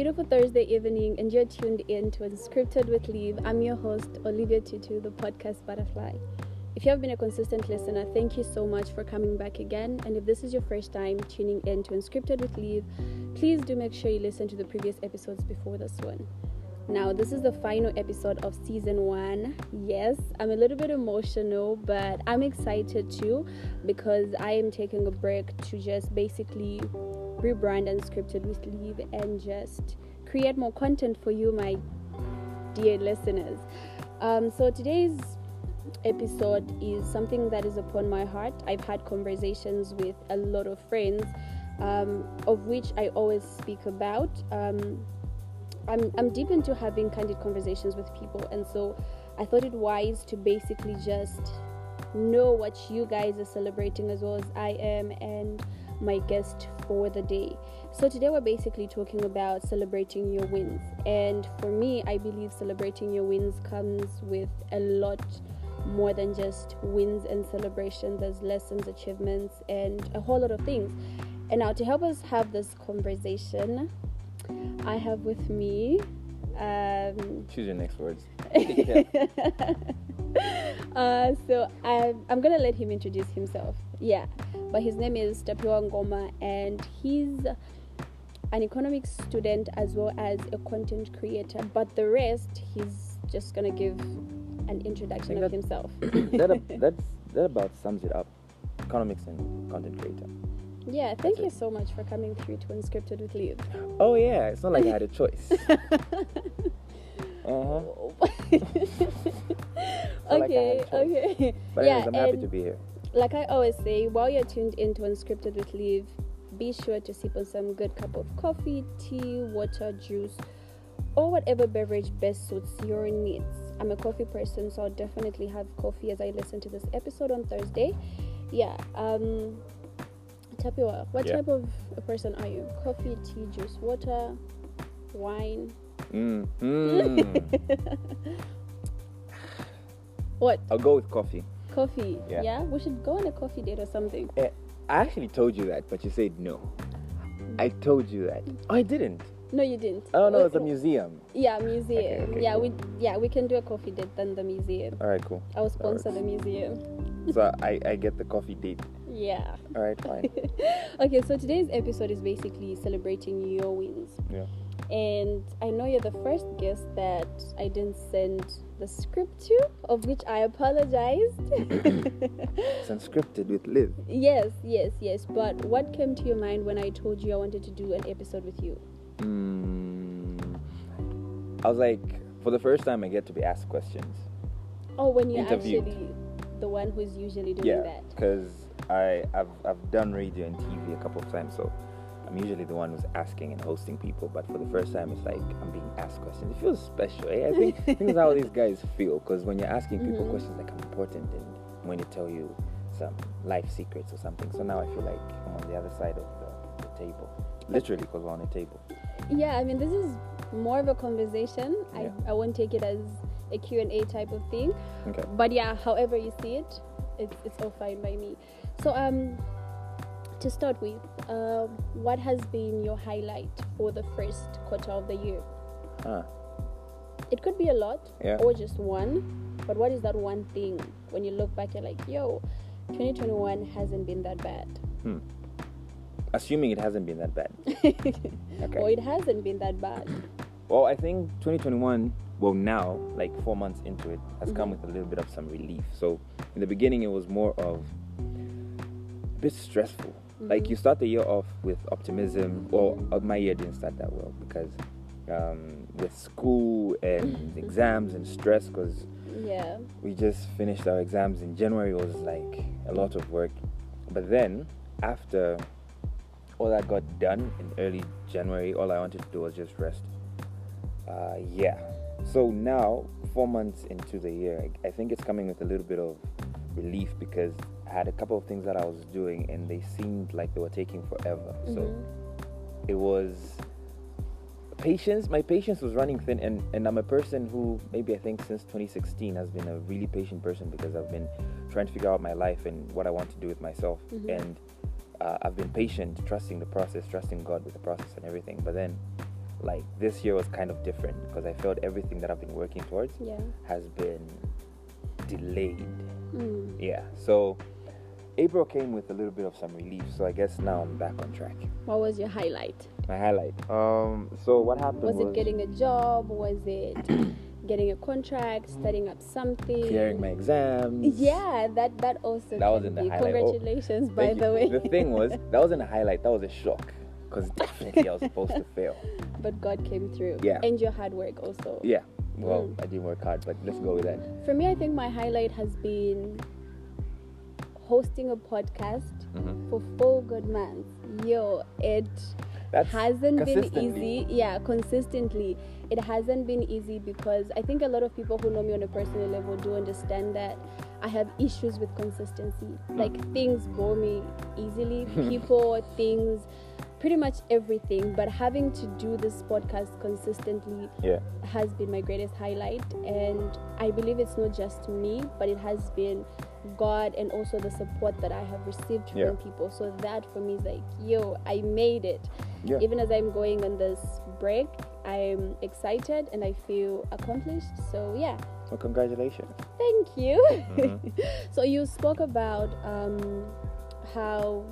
beautiful Thursday evening, and you're tuned in to Unscripted with Liv. I'm your host, Olivia Tutu, the podcast butterfly. If you have been a consistent listener, thank you so much for coming back again. And if this is your first time tuning in to Unscripted with Liv, please do make sure you listen to the previous episodes before this one. Now, this is the final episode of season one. Yes, I'm a little bit emotional, but I'm excited too because I am taking a break to just basically rebrand Unscripted with Liv and just create more content for you, my dear listeners. Um, so, today's episode is something that is upon my heart. I've had conversations with a lot of friends, um, of which I always speak about. Um, I'm, I'm deep into having candid conversations with people, and so I thought it wise to basically just know what you guys are celebrating as well as I am and my guest for the day. So today we're basically talking about celebrating your wins. And for me, I believe celebrating your wins comes with a lot more than just wins and celebrations. There's lessons, achievements, and a whole lot of things. And now to help us have this conversation, I have with me. Um, Choose your next words. uh, so I'm, I'm gonna let him introduce himself. Yeah, but his name is Tapiwa Ngoma, and he's an economics student as well as a content creator. But the rest, he's just gonna give an introduction of that- himself. that, that's, that about sums it up. Economics and content creator. yeah, thank That's you it. so much for coming through to Unscripted with Liv. Oh yeah, it's not like I had a choice. uh-huh. okay, choice. okay. But yeah, anyways, I'm happy to be here. Like I always say, while you're tuned into Unscripted with Liv, be sure to sip on some good cup of coffee, tea, water, juice, or whatever beverage best suits your needs. I'm a coffee person, so I'll definitely have coffee as I listen to this episode on Thursday. Yeah. Um what Yeah. type of a person are you? Coffee, tea, juice, water, wine? Mm. Mm. What? I'll go with coffee. Coffee. Yeah. yeah? We should go on a coffee date or something. Eh, I actually told you that, but you said no. I told you that. Oh, I didn't. No, you didn't. Oh no, it's a museum. Yeah, museum. okay, yeah, cool. we yeah we can do a coffee date than the museum. All right, cool. I will sponsor the museum. So I, I get the coffee date. Yeah. All right, fine. Okay, so today's episode is basically celebrating your wins. Yeah. And I know you're the first guest that I didn't send the script to, of which I apologized. It's unscripted with Liv. yes, yes, yes. But what came to your mind when I told you I wanted to do an episode with you? Mm, I was like, for the first time, I get to be asked questions. Oh, when you're actually the one who's usually doing yeah, that. because I've I've done radio and TV a couple of times, so I'm usually the one who's asking and hosting people. But for the first time, it's like I'm being asked questions. It feels special. Eh? I think I think that's how these guys feel. Because when you're asking people Mhm. questions, like I'm important, and when they tell you some life secrets or something. So now I feel like I'm on the other side of the, the table, literally, because we're on a table. Yeah, I mean, this is more of a conversation. Yeah. I, I won't take it as a Q&A type of thing. Okay. But yeah, however you see it, it's, it's all fine by me. So, um, to start with, um, what has been your highlight for the first quarter of the year? Huh. It could be a lot Yeah. or just one, but what is that one thing when you look back, you're like, yo, 2021 hasn't been that bad. Hmm. Assuming it hasn't been that bad. Okay. Or it hasn't been that bad. Well, I think 2021, well, now, like four months into it, has come Mhm. with a little bit of some relief. So, in the beginning, it was more of a bit stressful. Like, Mhm. you start the year off with optimism. Well, uh, my year didn't start that well because um, with school and exams and stress, because Yeah. we just finished our exams in January, it was like a lot of work. But then, after all that got done in early January, all I wanted to do was just rest. Uh, yeah. So now, four months into the year, I, I think it's coming with a little bit of relief because I had a couple of things that I was doing and they seemed like they were taking forever. So Mhm. it was patience my patience was running thin and, and i'm a person who maybe i think since 2016 has been a really patient person because i've been trying to figure out my life and what i want to do with myself Mhm. and uh, i've been patient trusting the process trusting god with the process and everything but then like this year was kind of different because I felt everything that I've been working towards Yeah. has been delayed. Mm. Yeah. So April came with a little bit of some relief. So I guess now I'm back on track. What was your highlight? My highlight. Um. So what happened Was was, it getting a job? Was it getting a contract? Studying up something? clearing my exams. Yeah, that that also. That was can in the be. highlight. Oh, Congratulations, by Thank the you. way. The thing was, that wasn't a highlight. That was a shock. Because definitely I was supposed to fail. but God came through. Yeah. And your hard work also. Yeah. Well, Mm. I didn't work hard, but let's go with that. For me, I think my highlight has been hosting a podcast Mhm. for four good months. Yo, it That's hasn't been easy. Yeah, consistently. It hasn't been easy because I think a lot of people who know me on a personal level do understand that I have issues with consistency. Like things bore me easily, people, things, pretty much everything. But having to do this podcast consistently Yeah. has been my greatest highlight and i believe it's not just me but it has been god and also the support that i have received from Yeah. people so that for me is like yo i made it Yeah. even as i'm going on this break i'm excited and i feel accomplished so yeah So congratulations. thank you Mhm. so you spoke about um, how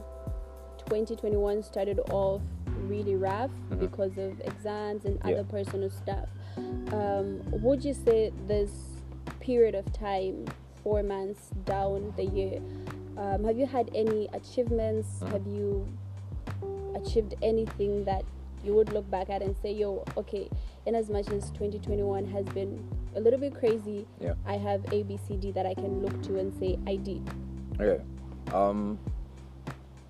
2021 started off really rough Mhm. because of exams and Yeah. other personal stuff. Um, would you say this period of time, four months down the year, um, have you had any achievements? Mhm. Have you achieved anything that you would look back at and say, yo, okay, in as much as 2021 has been a little bit crazy, Yeah. I have A, B, C, D that I can look to and say, I did. Okay. Um,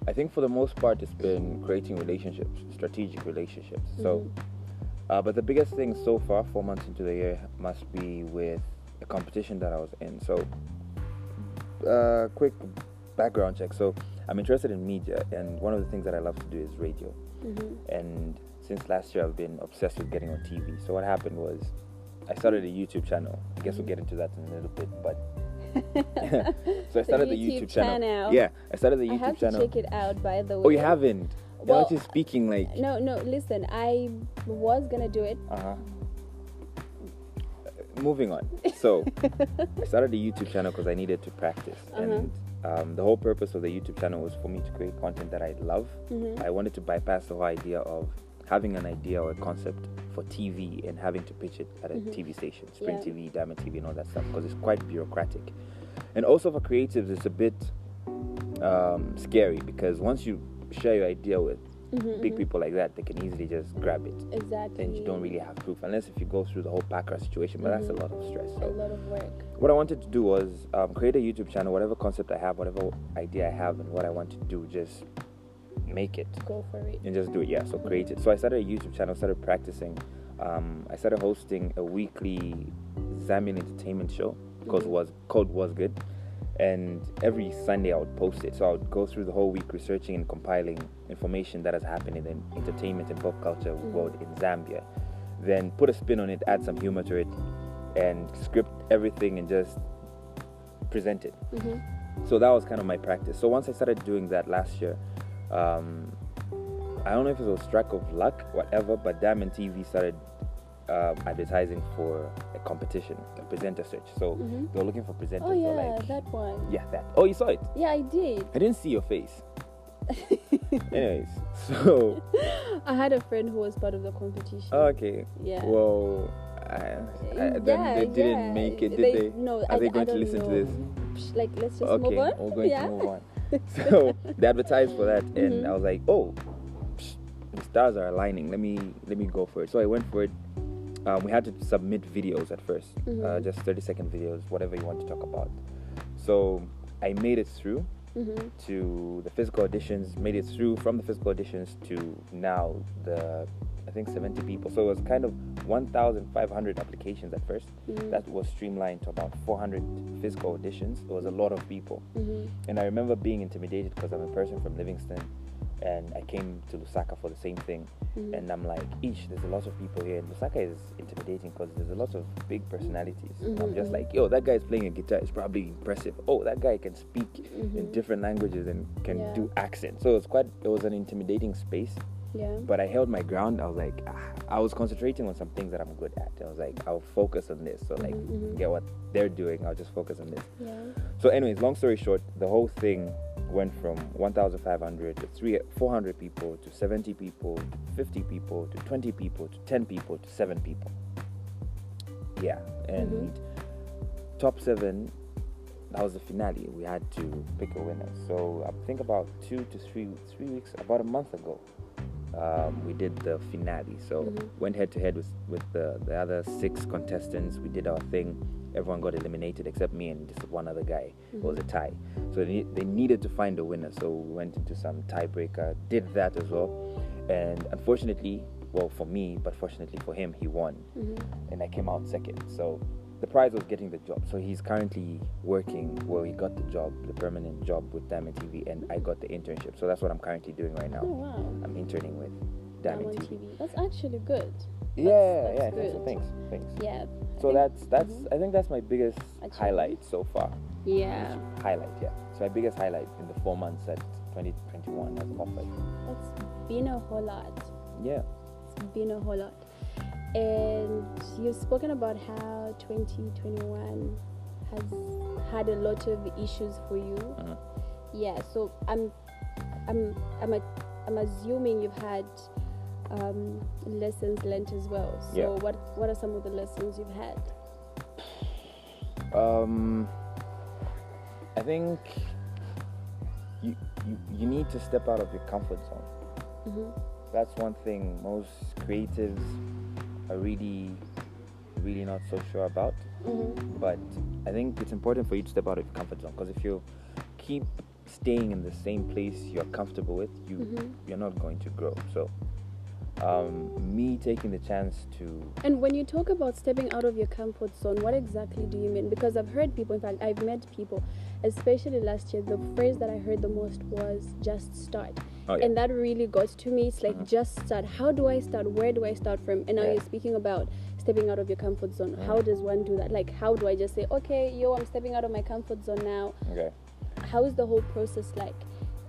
I think for the most part, it's been creating relationships, strategic relationships. So, Mhm. uh, but the biggest thing so far, four months into the year, must be with the competition that I was in. So, uh, quick background check. So, I'm interested in media, and one of the things that I love to do is radio. Mhm. And since last year, I've been obsessed with getting on TV. So, what happened was, I started a YouTube channel. I guess we'll get into that in a little bit, but so I started the YouTube YouTube, channel. channel. Yeah, I started the YouTube I have channel. to check it out, by the way. Oh, you haven't? Well, Well, just speaking like. No, no. Listen, I was gonna do it. Uh huh. Moving on. So, I started the YouTube channel because I needed to practice, Uh-huh. and um, the whole purpose of the YouTube channel was for me to create content that I love. Mhm. I wanted to bypass the whole idea of having an idea or a concept for TV and having to pitch it at a Mhm. TV station, Spring Yeah. TV, Diamond TV, and all that stuff because it's quite bureaucratic. And also for creatives, it's a bit um, scary because once you share your idea with Mhm, big mhm. people like that, they can easily just grab it. Exactly. And you don't really have proof unless if you go through the whole background situation, but that's a lot of stress. a lot of work. what I wanted to do was um, create a YouTube channel, whatever concept I have, whatever idea I have, and what I want to do, just make it Go for it. and just do it. Yeah, so create it. So I started a YouTube channel, started practicing. Um, I started hosting a weekly Zambian entertainment show because Mhm. was code was good, and every Sunday I would post it. So I would go through the whole week researching and compiling information that has happened in the entertainment and pop culture Mhm. world in Zambia. Then put a spin on it, add some humor to it, and script everything and just present it. Mhm. So that was kind of my practice. So once I started doing that last year, um, I don't know if it was a stroke of luck, whatever, but Diamond TV started um, advertising for a competition, a presenter search. So Mhm. they were looking for presenters. Oh yeah, like, that one. yeah, that. Oh, you saw it? Yeah, I did. I didn't see your face. Anyways, so I had a friend who was part of the competition. okay. yeah. Well, I, I, then yeah, they didn't yeah. make it, did they? No, Are I, they going to listen to this? Like, let's just okay, move on. we're going yeah. to move on. So they advertised for that, and Mhm. I was like, oh, psh, the stars are aligning. Let me let me go for it. So I went for it. Um, we had to submit videos at 1st uh, Mhm. just 30 second videos, whatever you want to talk about. So I made it through Mhm. to the physical auditions, made it through from the physical auditions to now the I think 70 people. So it was kind of 1,500 applications at first. Mhm. That was streamlined to about 400 physical auditions. It was a lot of people. Mhm. And I remember being intimidated because I'm a person from Livingstone and I came to Lusaka for the same thing. Mhm. And I'm like, eesh, there's a lot of people here. And Lusaka is intimidating because there's a lot of big personalities. And I'm just like, yo, that guy is playing a guitar. It's probably impressive. Oh, that guy can speak in Mhm. different languages and can Yeah. do accents. So it was quite, it was an intimidating space. Yeah. But I held my ground. I was like, ah, I was concentrating on some things that I'm good at. I was like, I'll focus on this. So like, Mhm, mhm. forget what they're doing. I'll just focus on this. Yeah. So, anyways, long story short, the whole thing went from 1,500 to three, 400 people to 70 people 50 people to 20 people to 10 people to 7 people. Yeah, and top seven, that was the finale. We had to pick a winner. So, I think about two to three, three weeks, about a month ago, um, we did the finale. So, Mhm. went head to head with with the, the other six contestants. We did our thing. Everyone got eliminated except me and just one other guy. It was a tie. So they, they needed to find a winner. So we went into some tiebreaker. Did that as well. And unfortunately, well for me, but fortunately for him, he won. Mhm. And I came out second. So the prize was getting the job. So he's currently working. Well, he got the job, the permanent job with Diamond TV, and I got the internship. So that's what I'm currently doing right Oh now. wow. I'm interning with Diamond Diamond TV. TV. That's actually good. Yeah, that's yeah. good. So thanks, thanks. Yeah. So that's that's mhm. I think that's my biggest Achievement. highlight so far. Yeah. Highlight, yeah. So my biggest highlight in the four months that 2021 has offered. That's been a whole lot. Yeah. It's been a whole lot. And you've spoken about how 2021 has had a lot of issues for you. Mhm. Yeah, so I'm I'm I'm a, I'm assuming you've had um, lessons learned as well. So Yeah. what what are some of the lessons you've had? Um, I think you, you you need to step out of your comfort zone. hmm That's one thing most creatives are really really not so sure about. hmm But I think it's important for you to step out of your comfort zone because if you keep staying in the same place you're comfortable with, you Mhm. you're not going to grow. So, um, me taking the chance to And when you talk about stepping out of your comfort zone, what exactly do you mean? Because I've heard people, in fact, I've met people, especially last year, the phrase that I heard the most was just start. oh yeah, And that really got to me. It's like, Mhm. just start. How do I start? Where do I start from? And now Yeah. you're speaking about stepping out of your comfort zone. Mhm. How does one do that? Like, how do I just say, okay, yo, I'm stepping out of my comfort zone now? okay, How is the whole process like?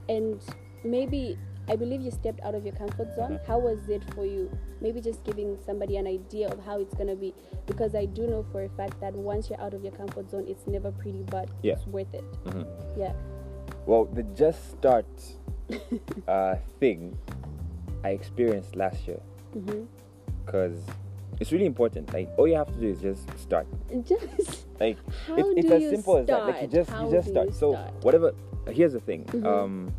And maybe, I believe you stepped out of your comfort zone. Mhm. How was it for you? Maybe just giving somebody an idea of how it's going to be. Because I do know for a fact that once you're out of your comfort zone, it's never pretty, but Yeah. it's worth it. hmm Yeah. Well, the just start uh, thing I experienced last year because it's really important. Like all you have to do is just start. Just Like how it's, as you simple as that. Like you start? just How you just start. you So start? whatever. Here's the thing. Mhm. Um,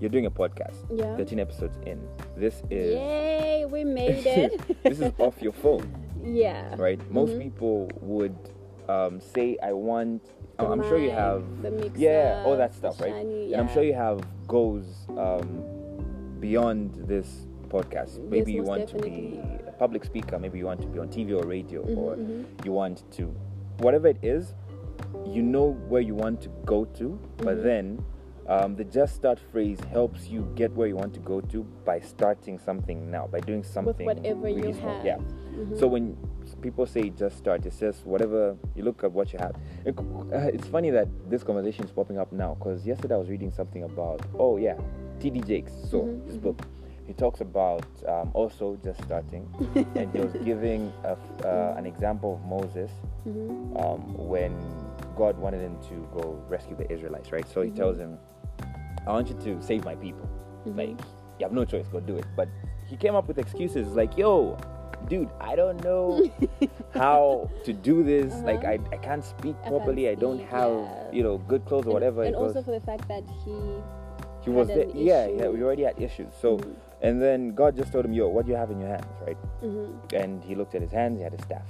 you're doing a podcast. Yeah. 13 episodes in. This is Yay, we made it. this is off your phone, yeah. right? Most Mhm. people would um, say, "I want." I'm sure you have the mixer, yeah, all that stuff, right? shiny, And I'm sure you have goals um, beyond this podcast. Maybe you most want to be a public speaker. Maybe you want to be on TV or radio, Mhm, or mhm. you want to, whatever it is, you know where you want to go to. But Mhm. then, um, the just start phrase helps you get where you want to go to by starting something now, by doing something With whatever you small. have. Yeah. Mhm. So when people say just start, it says whatever you look at what you have. It- uh, It's funny that this conversation is popping up now because yesterday I was reading something about oh yeah, T.D. Jakes. So Mhm, his mhm. book, he talks about um, also just starting, and he was giving a uh, an example of Moses Mhm. um, when God wanted him to go rescue the Israelites, right? So he Mhm. tells him, "I want you to save my people." Mhm. Like you have no choice, go do it. But he came up with excuses like, "Yo, dude, I don't know how to do this. Like Uh-huh. I, I can't speak I properly. I can't don't have yeah. you know good clothes or And- whatever." And, it was, also for the fact that he. he was there. Yeah, yeah. We already had issues. So Mhm. and then God just told him, "Yo, what do you have in your hands?" Right? Mhm. And he looked at his hands. He had a staff.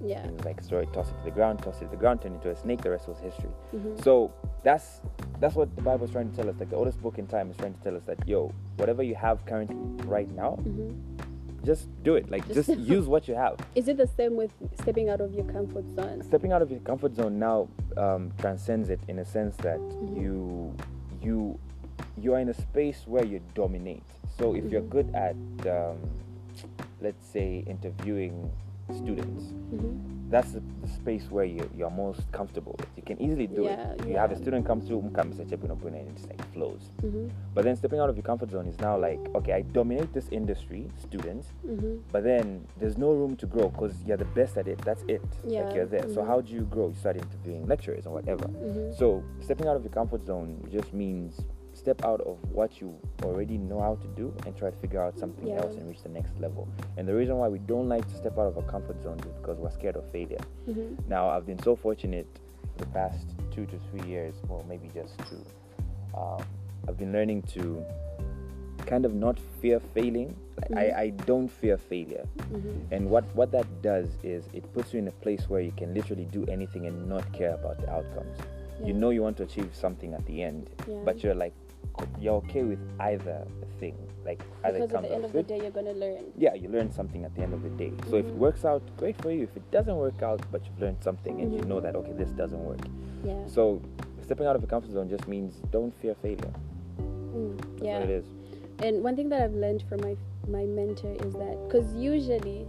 Yeah. Like, "Sorry, toss it to the ground. Toss it to the ground. Turn into a snake. The rest was history." Mhm. So that's that's what the Bible is trying to tell us. Like the oldest book in time is trying to tell us that yo, whatever you have currently right now, Mhm. just do it. Like Just- just use what you have. Is it the same with stepping out of your comfort zone? Stepping out of your comfort zone now um, transcends it in a sense that Mhm. you you you are in a space where you dominate. So if you're Mhm. good at um, let's say interviewing students, Mhm. that's the, the space where you, you're most comfortable with. You can easily do Yeah, it. You have a student come through, "Mka Mr. Chepin Opuna," and it just like flows. Mhm. But then stepping out of your comfort zone is now like, okay, I dominate this industry, students, Mhm. but then there's no room to grow because you're the best at it. That's it. Yeah, Like you're there. So mhm. how do you grow? You start interviewing lecturers or whatever. Mhm. So stepping out of your comfort zone just means step out of what you already know how to do and try to figure out something Yeah. else and reach the next level. And the reason why we don't like to step out of our comfort zone is because we're scared of failure. Mhm. Now I've been so fortunate for the past two to three years, well maybe just two. Um, I've been learning to kind of not fear failing. Like, Mhm. I, I don't fear failure. Mhm. And what, what that does is it puts you in a place where you can literally do anything and not care about the outcomes. You know you want to achieve something at the end, Yeah. but you're like, you're okay with either thing. Like either Because at the end of the day, you're gonna learn. Yeah, you learn something at the end of the day. So if it Mhm. works out, great for you. If it doesn't work out, but you've learned something and you Mhm. know that okay, this doesn't work. Yeah. So stepping out of your comfort zone just means don't fear failure. Mm. That's Yeah. it is. And one thing that I've learned from my my mentor is that because usually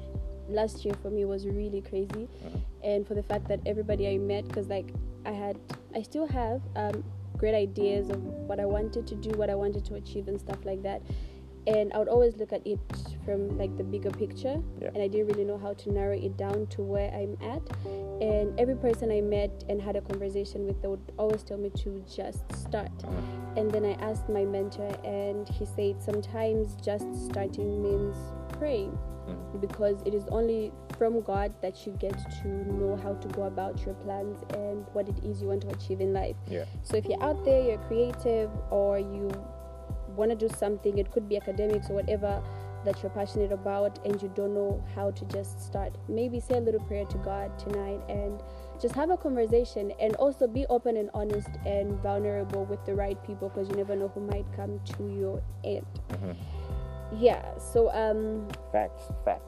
last year for me was really crazy, Mhm. and for the fact that everybody I met, because like I had, I still have um, great ideas of what I wanted to do, what I wanted to achieve, and stuff like that. And I would always look at it from like the bigger picture, Yeah. and I didn't really know how to narrow it down to where I'm at. And every person I met and had a conversation with, they would always tell me to just start. Mhm. And then I asked my mentor, and he said sometimes just starting means praying Mhm. because it is only from God that you get to know how to go about your plans and what it is you want to achieve in life. Yeah. So if you're out there, you're creative, or you want to do something, it could be academics or whatever that you're passionate about, and you don't know how to just start. Maybe say a little prayer to God tonight and just have a conversation and also be open and honest and vulnerable with the right people because you never know who might come to your end. Mhm. Yeah, so um Facts, facts.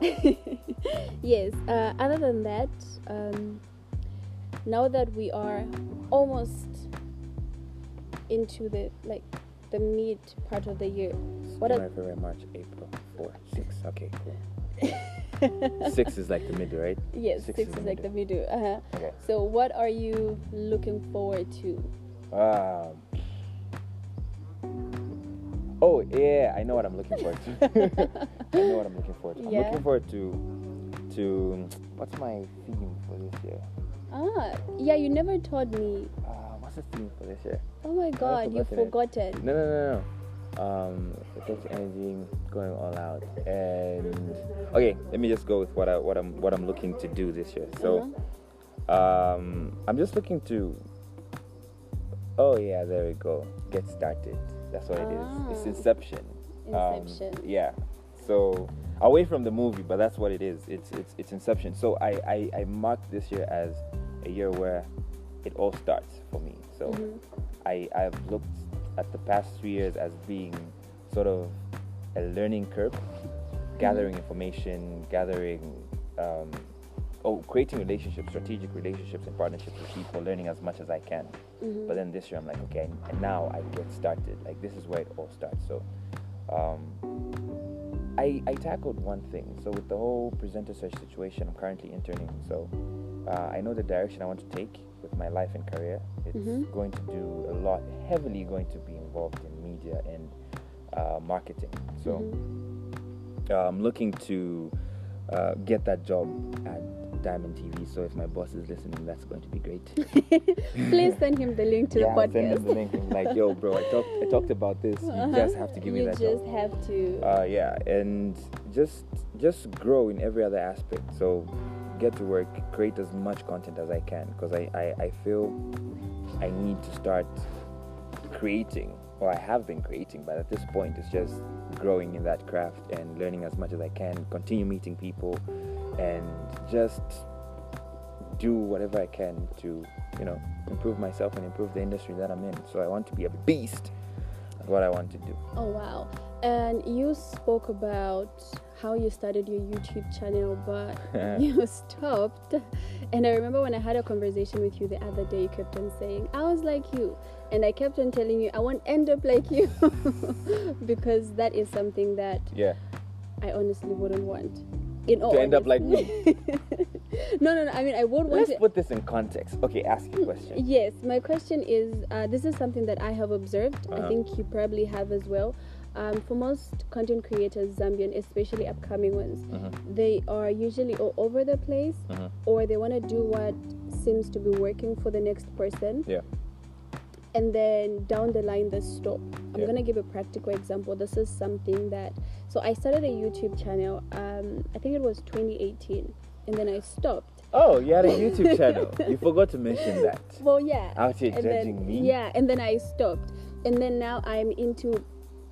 yes uh, other than that um, now that we are almost into the like the mid part of the year what are February, March, April, four, six. Okay, cool. Six is like the middle, right? yes six six, is is, the like the middle uh-huh. Okay. so what are you looking forward to Um. Oh yeah, I know what I'm looking forward to. I know what I'm looking forward to. I'm Yeah. looking forward to to what's my theme for this year? ah yeah you never told me Uh, what's the theme for this year? oh my god you've forgotten it. forgotten No, no, no, no. Um, effective energy, going all out, and okay. Let me just go with what I what I'm what I'm looking to do this year. So, Uh-huh. um, I'm just looking to. Oh yeah, there we go. Get started. That's what it is. It's Ah. Inception. Um, Inception. yeah. So away from the movie, but that's what it is. It's it's it's Inception. So I I, I marked this year as a year where it all starts for me. So Mhm. I I've looked at the past three years as being sort of a learning curve, gathering information, gathering, um, oh, creating relationships, strategic relationships and partnerships with people, learning as much as I can. Mhm. But then this year I'm like, okay, and now I get started. Like this is where it all starts. So, um, I I tackled one thing. So with the whole presenter search situation, I'm currently interning. So uh, I know the direction I want to take with my life and career. It's Mhm. going to do a lot, heavily going to be involved in media and uh, marketing. So Mhm. uh, I'm looking to uh, get that job at Diamond TV. So if my boss is listening, that's going to be great. please send him the link to yeah, the I'll send podcast him the link. I'm like, yo, bro, I talked, I talked about this. You Uh-huh. just have to give me that. you just job. have to Uh, yeah, and just just grow in every other aspect. So get to work, create as much content as I can because I, I, I feel I need to start creating, or I have been creating, but at this point it's just growing in that craft and learning as much as I can, continue meeting people, and just do whatever I can to, you know, improve myself and improve the industry that I'm in. So I want to be a beast. That's what I want to do. Oh wow. And you spoke about how you started your YouTube channel, but you stopped. And I remember when I had a conversation with you the other day, you kept on saying, I was like you. And I kept on telling you, I won't end up like you. because that is something that Yeah. I honestly wouldn't want. In to end up like me. no, no, no. I mean, I would want Let's to. put this in context. Okay, ask your question. Yes, my question is uh, this is something that I have observed. I Uh-huh. think you probably have as well. Um, for most content creators, Zambian, especially upcoming ones, Mhm. they are usually all over the place Mhm. or they want to do what seems to be working for the next person Yeah. And then down the line they stop i'm Yeah. gonna give a practical example this is something that so i started a youtube channel um, i think it was 2018 and then i stopped Oh, you had a YouTube channel. You forgot to mention that. well yeah Out here and judging then, me. yeah and then i stopped and then now i'm into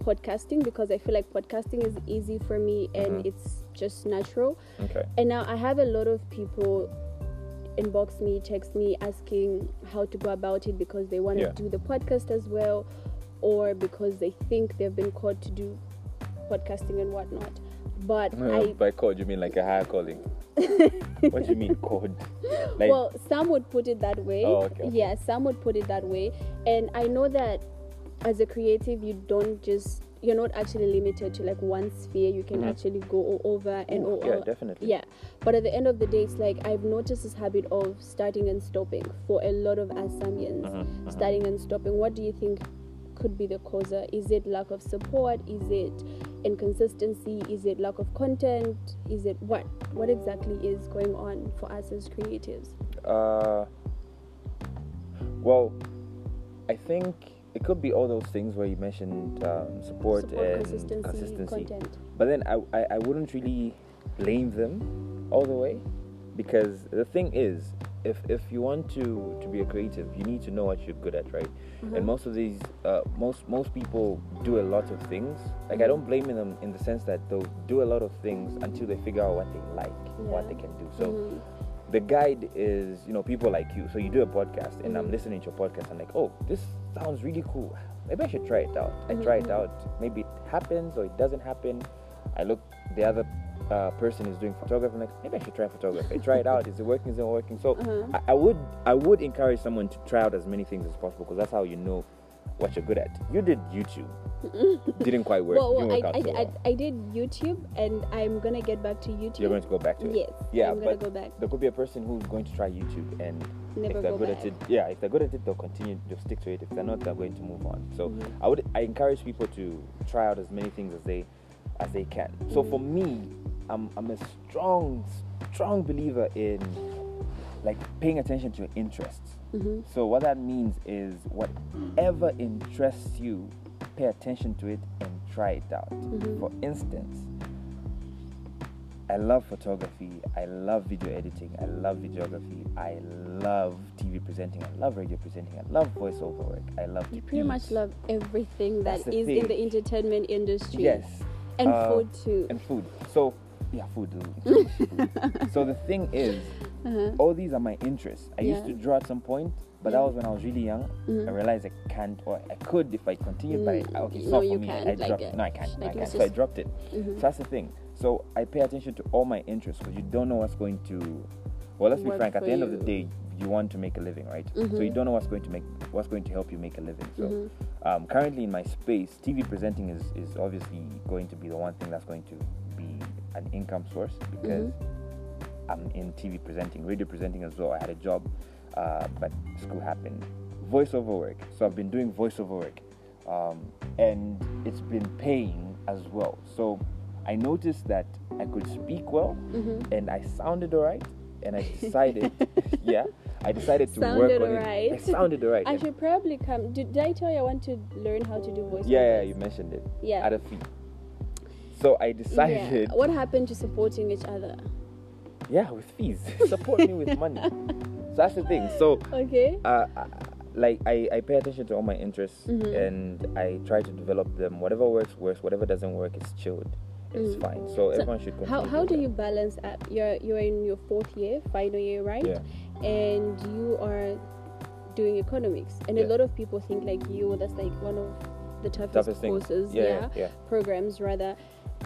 podcasting because i feel like podcasting is easy for me and Mhm. it's just natural Okay. and now I have a lot of people inbox me, text me asking how to go about it because they want to Yeah. do the podcast as well or because they think they've been called to do podcasting and whatnot. But I By code, you mean like a higher calling? what do you mean called? Like, well, some would put it that way. Oh, okay. Yeah, some would put it that way. And I know that as a creative, you don't just you're not actually limited to like one sphere. You can Mhm. actually go all over and Ooh, all yeah, over. definitely. Yeah, but at the end of the day, it's like I've noticed this habit of starting and stopping for a lot of us Zambians. Mhm, mhm. Starting and stopping. What do you think could be the cause? Is it lack of support? Is it inconsistency? Is it lack of content? Is it what? What exactly is going on for us as creatives? Uh, well, I think it could be all those things where you mentioned um, support, and consistency, consistency. content. But then I, I, I wouldn't really blame them all the way because the thing is, if if you want to to be a creative, you need to know what you're good at, right? Uh-huh. And most of these, uh, most most people do a lot of things. Like I Mhm. don't blame them in the sense that they'll do a lot of things until they figure out what they like, what they can do. So Mhm. the guide is you know people like you so you do a podcast and i'm Mhm. listening to your podcast i'm like oh this sounds really cool. Maybe i should try it out. I try it mhm. out. Maybe it happens or it doesn't happen. I look the other uh, person is doing photography. I'm like maybe i should try photography. I try it out. Is it working? Is it working? So Uh-huh. I, I would i would encourage someone to try out as many things as possible because that's how you know what you're good at you did youtube didn't quite work well, well I, I, I. I did YouTube and I'm gonna get back to YouTube. you're going to go back to it Yes. Yeah, I'm gonna but go back. there could be a person who's going to try youtube and Never if they're go good back. at it yeah if they're good at it they'll continue they'll stick to it if they're not they're going to move on so Mhm. i would i encourage people to try out as many things as they as they can so Mhm. for me i'm i'm a strong strong believer in like paying attention to your interests Mhm. so what that means is whatever interests you pay attention to it and try it out Mhm. for instance I love photography. I love video editing. I love videography. I love TV presenting. I love radio presenting. I love voiceover work. I love You pretty eat. much love everything that That's the in the entertainment industry. Yes. And Uh, food too. And food. So yeah, food. so the thing is, Uh-huh. all these are my interests. I used to draw at some point, but Yeah. that was when I was really young. Mhm. I realized I can't, or I could if I continued, but Mm, I, okay, it's no, not for me. I like, dropped. uh, no, I can't. like, I can't. So I dropped it. Mhm. So that's the thing. So I pay attention to all my interests because you don't know what's going to. Well, let's be Work frank. At the end of the day, you want to make a living, right? So you Mhm. don't know what's going to make what's going to help you make a living. So Mhm. um, currently in my space, TV presenting is is obviously going to be the one thing that's going to be an income source because Mm-hmm. I'm in TV presenting, radio presenting as well. I had a job, uh, but school happened. Voiceover work. So I've been doing voiceover work, um, and it's been paying as well. So I noticed that I could speak well, Mhm. and I sounded alright, and I decided, yeah, I decided to work on alright. it. I sounded alright. I should probably come. Did, did I tell you I want to learn how to do voiceovers? yeah, yeah, you mentioned it. Yeah. At a fee. So I Yeah. decided, What happened to supporting each other? yeah, with fees. Support me with money. So that's the thing. So Okay. uh, I- like I, I pay attention to all my interests Mhm. and I try to develop them. Whatever works works. Whatever doesn't work is chilled. It's Mm. fine. So, So everyone should. How, how do you balance up? You're you're in your fourth year, final year, right? Yeah. And you are doing economics, and a lot of people think like you. That's like one of the toughest, toughest courses, Yeah, yeah, yeah, yeah. programs rather.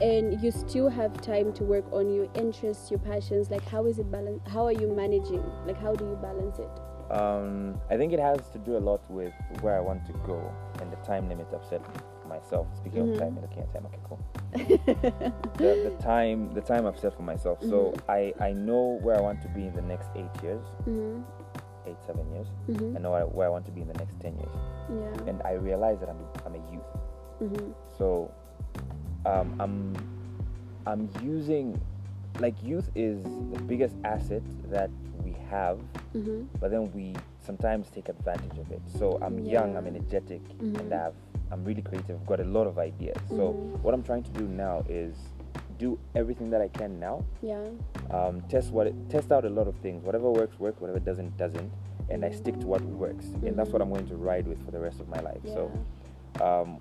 And you still have time to work on your interests, your passions. Like, how is it balance? How are you managing? Like, how do you balance it? Um, I think it has to do a lot with where I want to go and the time limit I've set myself. Speaking Mhm. of time, looking at time. Okay, cool. the, the time the time I've set for myself. So Mhm. I I know where I want to be in the next eight years, Mhm. eight seven years. Mhm. I know where- I want to be in the next ten years, Yeah. and I realize that I'm I'm a youth. Mhm. So um, I'm I'm using like youth is the biggest asset that we have, Mhm. but then we sometimes take advantage of it. So I'm young, I'm Yeah. energetic, Mhm. and I've, I'm really creative. I've got a lot of ideas. So Mhm. what I'm trying to do now is do everything that I can now. Yeah. Um, test what it, test out a lot of things. Whatever works, works. Whatever doesn't, doesn't. And I Mhm. stick to what works, and that's what Mhm. I'm going to ride with for the rest of my life. Yeah. So um,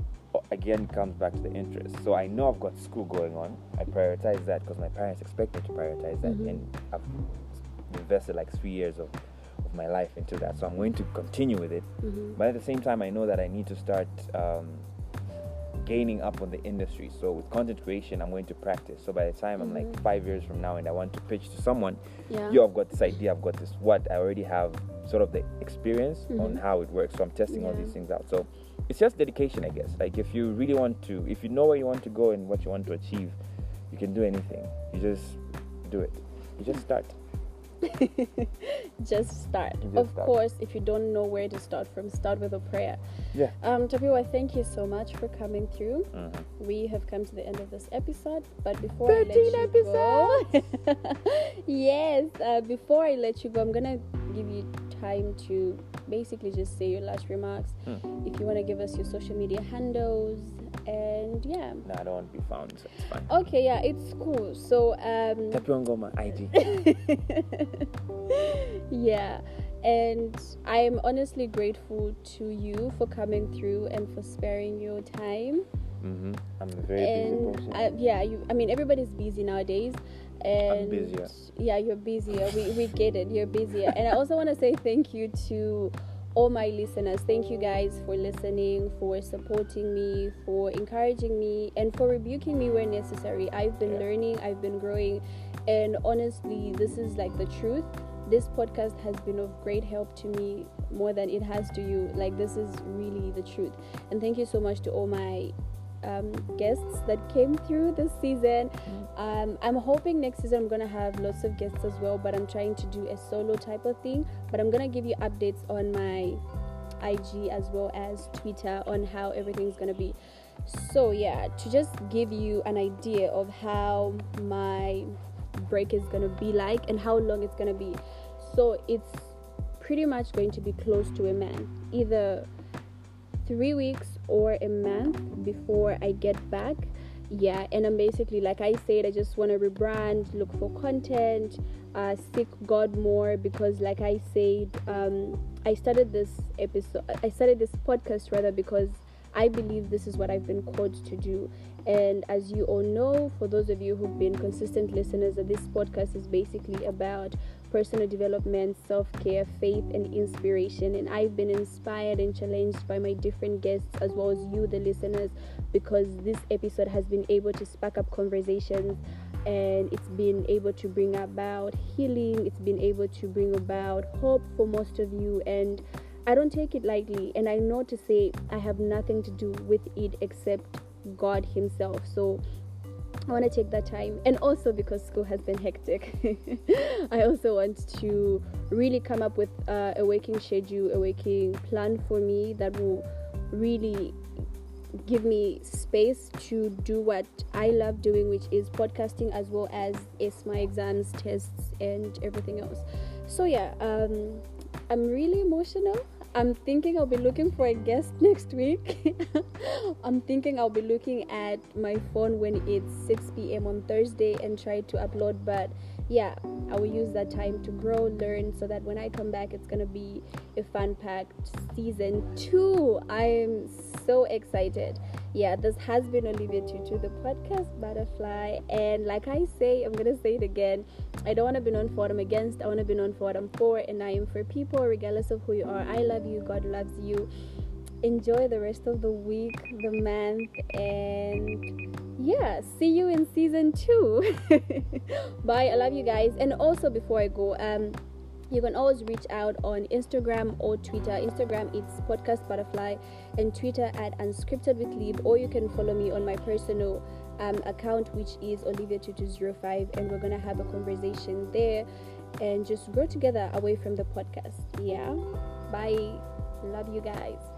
again comes back to the interest. So I know I've got school going on. I prioritize that because my parents expect me to prioritize that, Mhm. and I've invested like three years of, of my life into that. So I'm going to continue with it. Mhm. But at the same time, I know that I need to start um, gaining up on the industry. So with content creation, I'm going to practice. So by the time I'm like Mhm. five years from now and I want to pitch to someone, Yeah. yo, I've got this idea, I've got this what, I already have sort of the experience on Mhm. how it works. So I'm testing all these things out. So it's just dedication, I guess. Like if you really want to, if you know where you want to go and what you want to achieve, you can do anything. You just do it. You just start. just start. Just of start. course, if you don't know where to start from, start with a prayer. Yeah. Um, Tapiwa, thank you so much for coming through. Mhm. We have come to the end of this episode, but before I let 13 you go, yes, uh, before I let you go, I'm gonna give you time to basically just say your last remarks. Hmm. If you want to give us your social media handles, and yeah, No, I don't want to be found, so it's fine. okay, yeah, it's cool. So um, Tapiongoma IG. yeah and i am honestly grateful to you for coming through and for sparing your time hmm I'm a very busy and person. I, yeah you i mean everybody's busy nowadays and busier. yeah you're busier. We, we get it. You're busier. And i also want to say thank you to all my listeners. Thank you guys for listening for supporting me for encouraging me and for rebuking me where necessary. I've been Yeah. learning i've been growing and honestly this is like the truth. This podcast has been of great help to me more than it has to you. Like this is really the truth. And thank you so much to all my um, guests that came through this season. Um, i'm hoping next season i'm gonna have lots of guests as well but i'm trying to do a solo type of thing. But i'm gonna give you updates on my ig as well as twitter on how everything's gonna be. So yeah to just give you an idea of how my break is gonna be like and how long it's gonna be. So it's pretty much going to be close to a month either three weeks or a month before I get back. Yeah, and I'm basically, like I said, I just want to rebrand, look for content, uh, seek God more because, like I said, um, I started this episode, I started this podcast rather because I believe this is what I've been called to do. And as you all know, for those of you who've been consistent listeners, that this podcast is basically about personal development, self care, faith, and inspiration. And I've been inspired and challenged by my different guests as well as you, the listeners, because this episode has been able to spark up conversations and it's been able to bring about healing, it's been able to bring about hope for most of you. And I don't take it lightly, and I know to say I have nothing to do with it except God Himself. So I want to take that time, and also because school has been hectic, I also want to really come up with uh, a waking schedule, a waking plan for me that will really give me space to do what I love doing, which is podcasting as well as my exams, tests, and everything else. So yeah, um, I'm really emotional. I'm thinking I'll be looking for a guest next week. I'm thinking I'll be looking at my phone when it's 6 p.m. on Thursday and try to upload. But yeah, I will use that time to grow, learn, so that when I come back, it's gonna be a fun packed season two. I'm so excited. Yeah, this has been Olivia Tutu, the podcast butterfly. And like I say, I'm gonna say it again. I don't want to be known for what I'm against. I want to be known for what I'm for, and I am for people, regardless of who you are. I love you. God loves you. Enjoy the rest of the week, the month, and yeah, see you in season two. Bye. I love you guys. And also, before I go, um, you can always reach out on Instagram or Twitter. Instagram it's podcast butterfly and Twitter at unscripted with Liv or you can follow me on my personal um, account which is Olivia2205 and we're gonna have a conversation there and just grow together away from the podcast. Yeah. Bye. Love you guys.